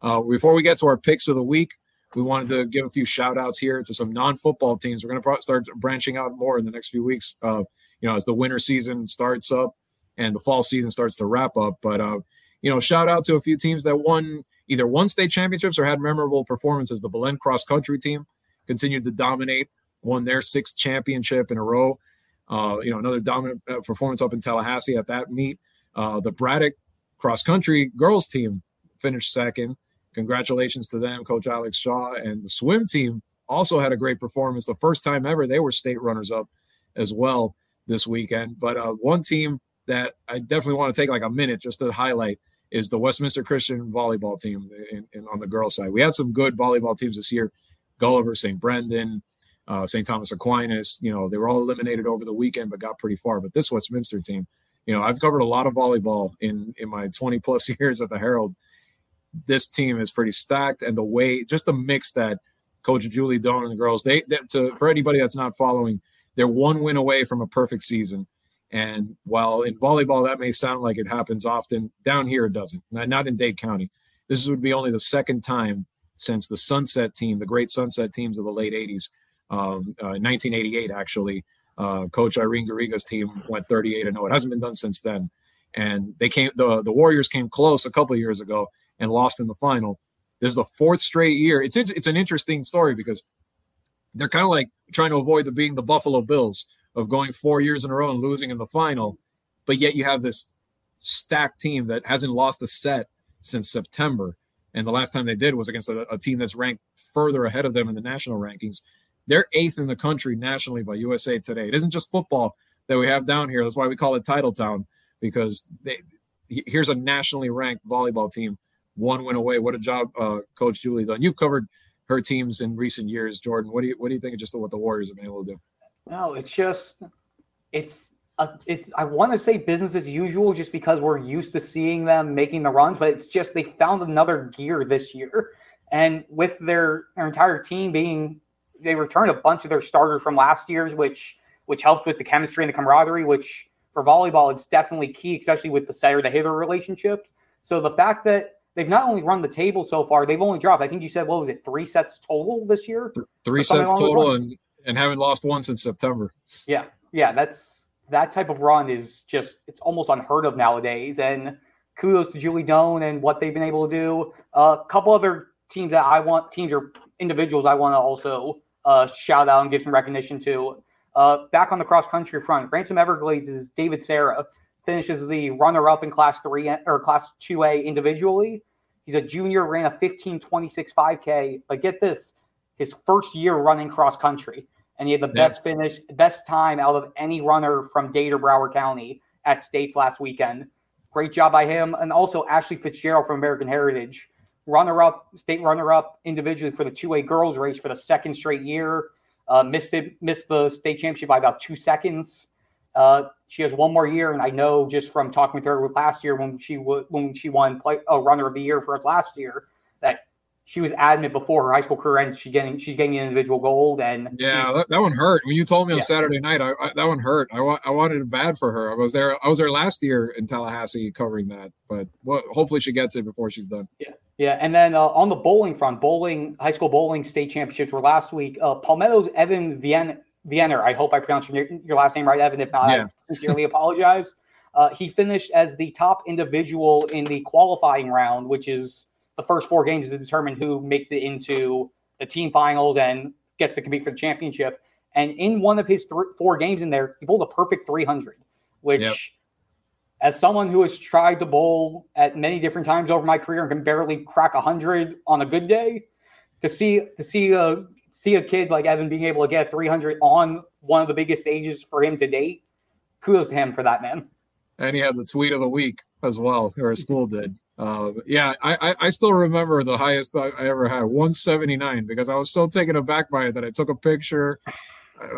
uh, before we get to our picks of the week, we wanted to give a few shout outs here to some non football teams. We're going to start branching out more in the next few weeks, uh, you know, as the winter season starts up and the fall season starts to wrap up. But, uh, you know, shout out to a few teams that won either won state championships or had memorable performances. The Belen cross country team continued to dominate, won their sixth championship in a row. Uh, you know, another dominant uh, performance up in Tallahassee at that meet. Uh, the Braddock cross country girls team finished second. Congratulations to them, Coach Alex Shaw. And the swim team also had a great performance. The first time ever, they were state runners up as well this weekend. But uh, one team that I definitely want to take like a minute just to highlight is the Westminster Christian volleyball team in, in, on the girls' side. We had some good volleyball teams this year Gulliver, St. Brendan, uh, St. Thomas Aquinas. You know, they were all eliminated over the weekend, but got pretty far. But this Westminster team, you know, I've covered a lot of volleyball in in my 20 plus years at the Herald. This team is pretty stacked, and the way, just the mix that Coach Julie Doan and the girls, they, they to for anybody that's not following, they're one win away from a perfect season. And while in volleyball that may sound like it happens often, down here it doesn't. Not in Dade County. This would be only the second time since the Sunset team, the great Sunset teams of the late 80s, um, uh, 1988 actually, uh, Coach Irene Garriga's team went 38 and 0. It hasn't been done since then. And they came the the Warriors came close a couple years ago and lost in the final. This is the fourth straight year. It's it's an interesting story because they're kind of like trying to avoid the being the Buffalo Bills of going four years in a row and losing in the final, but yet you have this stacked team that hasn't lost a set since September. And the last time they did was against a, a team that's ranked further ahead of them in the national rankings. They're eighth in the country nationally by USA Today. It isn't just football that we have down here. That's why we call it Title Town because they, here's a nationally ranked volleyball team, one win away. What a job, uh, Coach Julie Doan. You've covered her teams in recent years, Jordan. What do you what do you think of just what the Warriors have been able to do? No, it's just it's a, it's I want to say business as usual just because we're used to seeing them making the runs, but it's just they found another gear this year. And with their, their entire team being they returned a bunch of their starters from last year's, which which helped with the chemistry and the camaraderie, which for volleyball it's definitely key, especially with the setter to hitter relationship. So the fact that they've not only run the table so far, they've only dropped. I think you said what was it, three sets total this year? Three sets total, and and haven't lost one since September. Yeah, yeah, that's that type of run is just it's almost unheard of nowadays. And kudos to Julie Doan and what they've been able to do. A uh, couple other teams that I want teams or individuals I want to also uh, shout out and give some recognition to. Uh, back on the cross country front, Ransom Everglades is David Sarah finishes the runner up in class three or class 2A individually. He's a junior, ran a 15 26 5K. But get this his first year running cross country. And he had the yeah. best finish, best time out of any runner from Dade or Broward County at states last weekend. Great job by him. And also Ashley Fitzgerald from American Heritage, runner up, state runner up individually for the 2A girls race for the second straight year. Uh, missed it, missed the state championship by about two seconds. Uh, she has one more year, and I know just from talking with her last year when she w- when she won play, a runner of the year for us last year she was adamant before her high school career ends. She getting she's getting an individual gold, and yeah, that, that, one hurt. When you told me on yeah. Saturday night, I, I, that one hurt. I, I wanted it bad for her. I was there. I was there last year in Tallahassee covering that, but well, hopefully she gets it before she's done. Yeah, yeah. And then uh, on the bowling front, bowling high school bowling state championships were last week. Uh, Palmetto's Evan Vienna Vienner. I hope I pronounced your, your last name right, Evan. If not, yeah. I sincerely apologize. Uh, he finished as the top individual in the qualifying round, which is the first four games to determine who makes it into the team finals and gets to compete for the championship. And in one of his th- four games in there, he bowled a perfect 300, which, yep. as someone who has tried to bowl at many different times over my career and can barely crack 100 on a good day, to see to see a see a kid like Evan being able to get 300 on one of the biggest stages for him to date, kudos to him for that, man. And he had the tweet of the week as well, or his school did. Uh, yeah, I, I still remember the highest I ever had, 179, because I was so taken aback by it that I took a picture.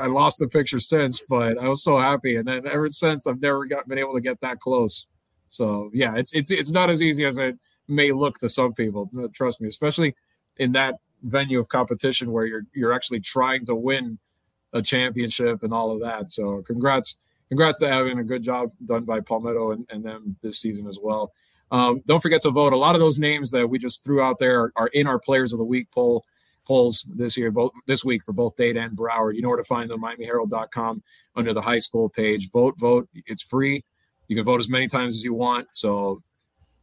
I lost the picture since, but I was so happy. And then ever since, I've never got been able to get that close. So yeah, it's it's it's not as easy as it may look to some people. Trust me, especially in that venue of competition where you're you're actually trying to win a championship and all of that. So congrats, congrats to Evan. A good job done by Palmetto and, and them this season as well. Um, don't forget to vote. A lot of those names that we just threw out there are, are, in our Players of the Week poll polls this year, both this week for both Dade and Broward. You know where to find them, MiamiHerald.com under the high school page. Vote, vote. It's free. You can vote as many times as you want. So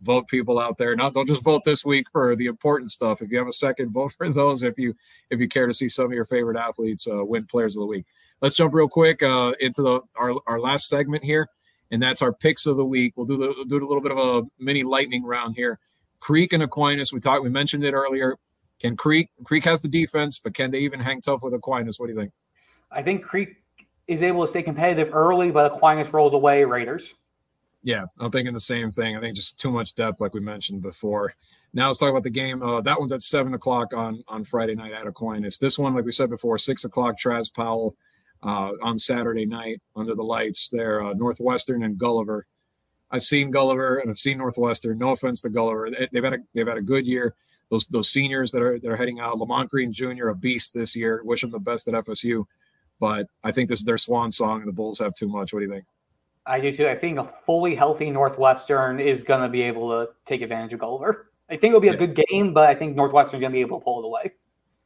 vote people out there. Not don't just vote this week for the important stuff. If you have a second, vote for those. If you if you care to see some of your favorite athletes uh, win Players of the Week. Let's jump real quick uh, into the our, our last segment here, and that's our picks of the week. We'll do the do a little bit of a mini lightning round here. Creek and Aquinas. We talked. We mentioned it earlier. Can Creek Creek has the defense, but can they even hang tough with Aquinas? What do you think? I think Creek is able to stay competitive early, but Aquinas rolls away Raiders. Yeah, I'm thinking the same thing. I think just too much depth, like we mentioned before. Now let's talk about the game. Uh, that one's at seven o'clock on on Friday night at Aquinas. This one, like we said before, six o'clock. Traz Powell uh, on Saturday night under the lights. There, uh, Northwestern and Gulliver. I've seen Gulliver and I've seen Northwestern. No offense to Gulliver, they've had a they've had a good year. Those those seniors that are that are heading out, Lamont Green Jr. a beast this year. Wish him the best at FSU, but I think this is their swan song, and the Bulls have too much. What do you think? I do too. I think a fully healthy Northwestern is going to be able to take advantage of Gulliver. I think it'll be a good game, but I think Northwestern's going to be able to pull it away.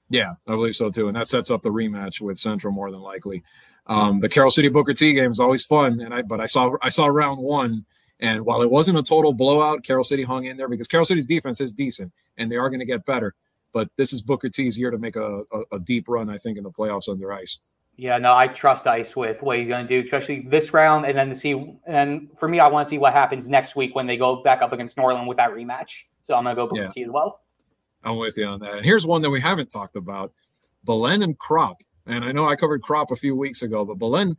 Yeah, I believe so too, and that sets up the rematch with Central more than likely. Um, the Carol City Booker T game is always fun, and I but I saw I saw round one, and while it wasn't a total blowout, Carol City hung in there because Carol City's defense is decent, and they are going to get better. But this is Booker T's year to make a, a, a deep run, I think, in the playoffs under ice. Yeah, no, I trust Ice with what he's going to do, especially this round, and then to see. And for me, I want to see what happens next week when they go back up against Norland with that rematch. So I'm going to go Booker yeah. T as well. I'm with you on that. And here's one that we haven't talked about: Belen and Krop. And I know I covered Krop a few weeks ago, but Belen,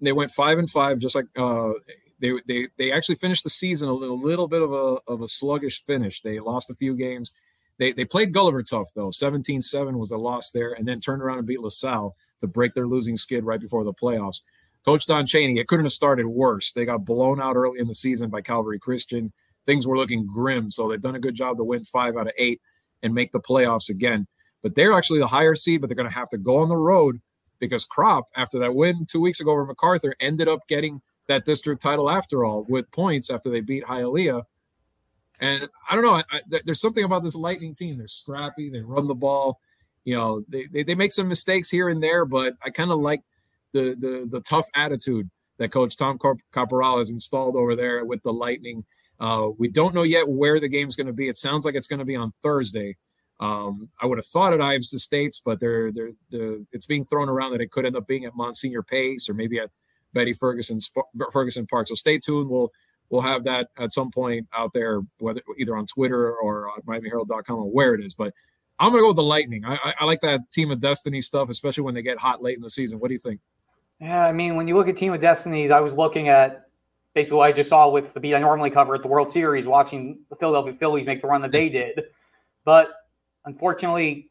they went five and five, just like uh, they they they actually finished the season a little, little bit of a of a sluggish finish. They lost a few games. They they played Gulliver tough though. 17-7 was a loss there, and then turned around and beat LaSalle to break their losing skid right before the playoffs. Coach Don Chaney, it couldn't have started worse. They got blown out early in the season by Calvary Christian. Things were looking grim, so they've done a good job to win five out of eight and make the playoffs again. But they're actually the higher seed, but they're going to have to go on the road because Krop, after that win two weeks ago over MacArthur, ended up getting that district title after all with points after they beat Hialeah. And I don't know, I, I, there's something about this Lightning team. They're scrappy, they run the ball you know they, they, they make some mistakes here and there but i kind of like the, the the tough attitude that Coach Tom Caporal has installed over there with the Lightning. Uh, we don't know yet where the game's going to be. It sounds like it's going to be on Thursday. Um, I would have thought at Ives Estates, but they're, they're, they're, it's being thrown around that it could end up being at Monsignor Pace or maybe at Betty Ferguson Ferguson Park. So stay tuned. We'll we'll have that at some point out there, whether either on Twitter or on MiamiHerald.com or where it is. But I'm gonna go with the Lightning. I, I, I like that Team of Destiny stuff, especially when they get hot late in the season. What do you think? Yeah, I mean, when you look at Team of Destinies, I was looking at basically what I just saw with the beat I normally cover at the World Series, watching the Philadelphia Phillies make the run that they did. But unfortunately,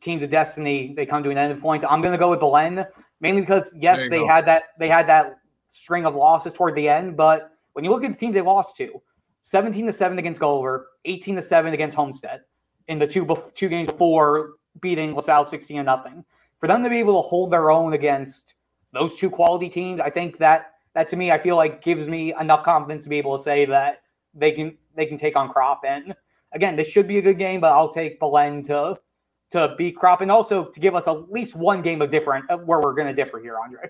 Teams of Destiny they come to an end of points. I'm going to go with Belen mainly because yes, they go. had that they had that string of losses toward the end, but when you look at the teams they lost to, 17 to seven against Gulliver, 18 to seven against Homestead, in the two two games before beating LaSalle 16 to nothing. For them to be able to hold their own against those two quality teams, I think that that to me, I feel like gives me enough confidence to be able to say that they can they can take on Krop. And again, this should be a good game, but I'll take Belen to to beat Krop and also to give us at least one game of different where we're going to differ here, Andre.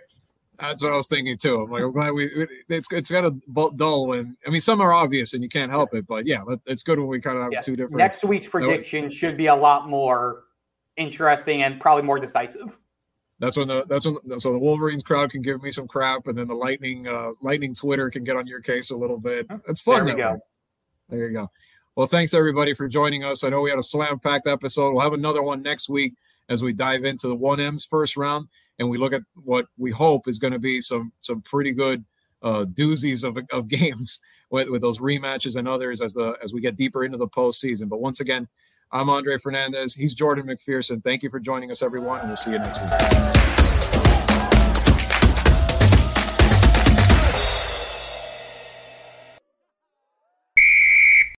That's what I was thinking too. I'm like, I'm glad we. It's it's kind of dull, and I mean, some are obvious, and you can't help it. But yeah, it's good when we kind of have yes. two different. Next week's prediction should be a lot more interesting and probably more decisive. That's when the that's when so the Wolverines crowd can give me some crap, and then the Lightning uh, Lightning Twitter can get on your case a little bit. It's fun. There we go. Way. There you go. Well, thanks everybody for joining us. I know we had a slam packed episode. We'll have another one next week as we dive into the 1M's first round and we look at what we hope is going to be some some pretty good uh, doozies of, of games with, with those rematches and others as the as we get deeper into the postseason. But once again, I'm Andre Fernandez. He's Jordan McPherson. Thank you for joining us, everyone, and we'll see you next week.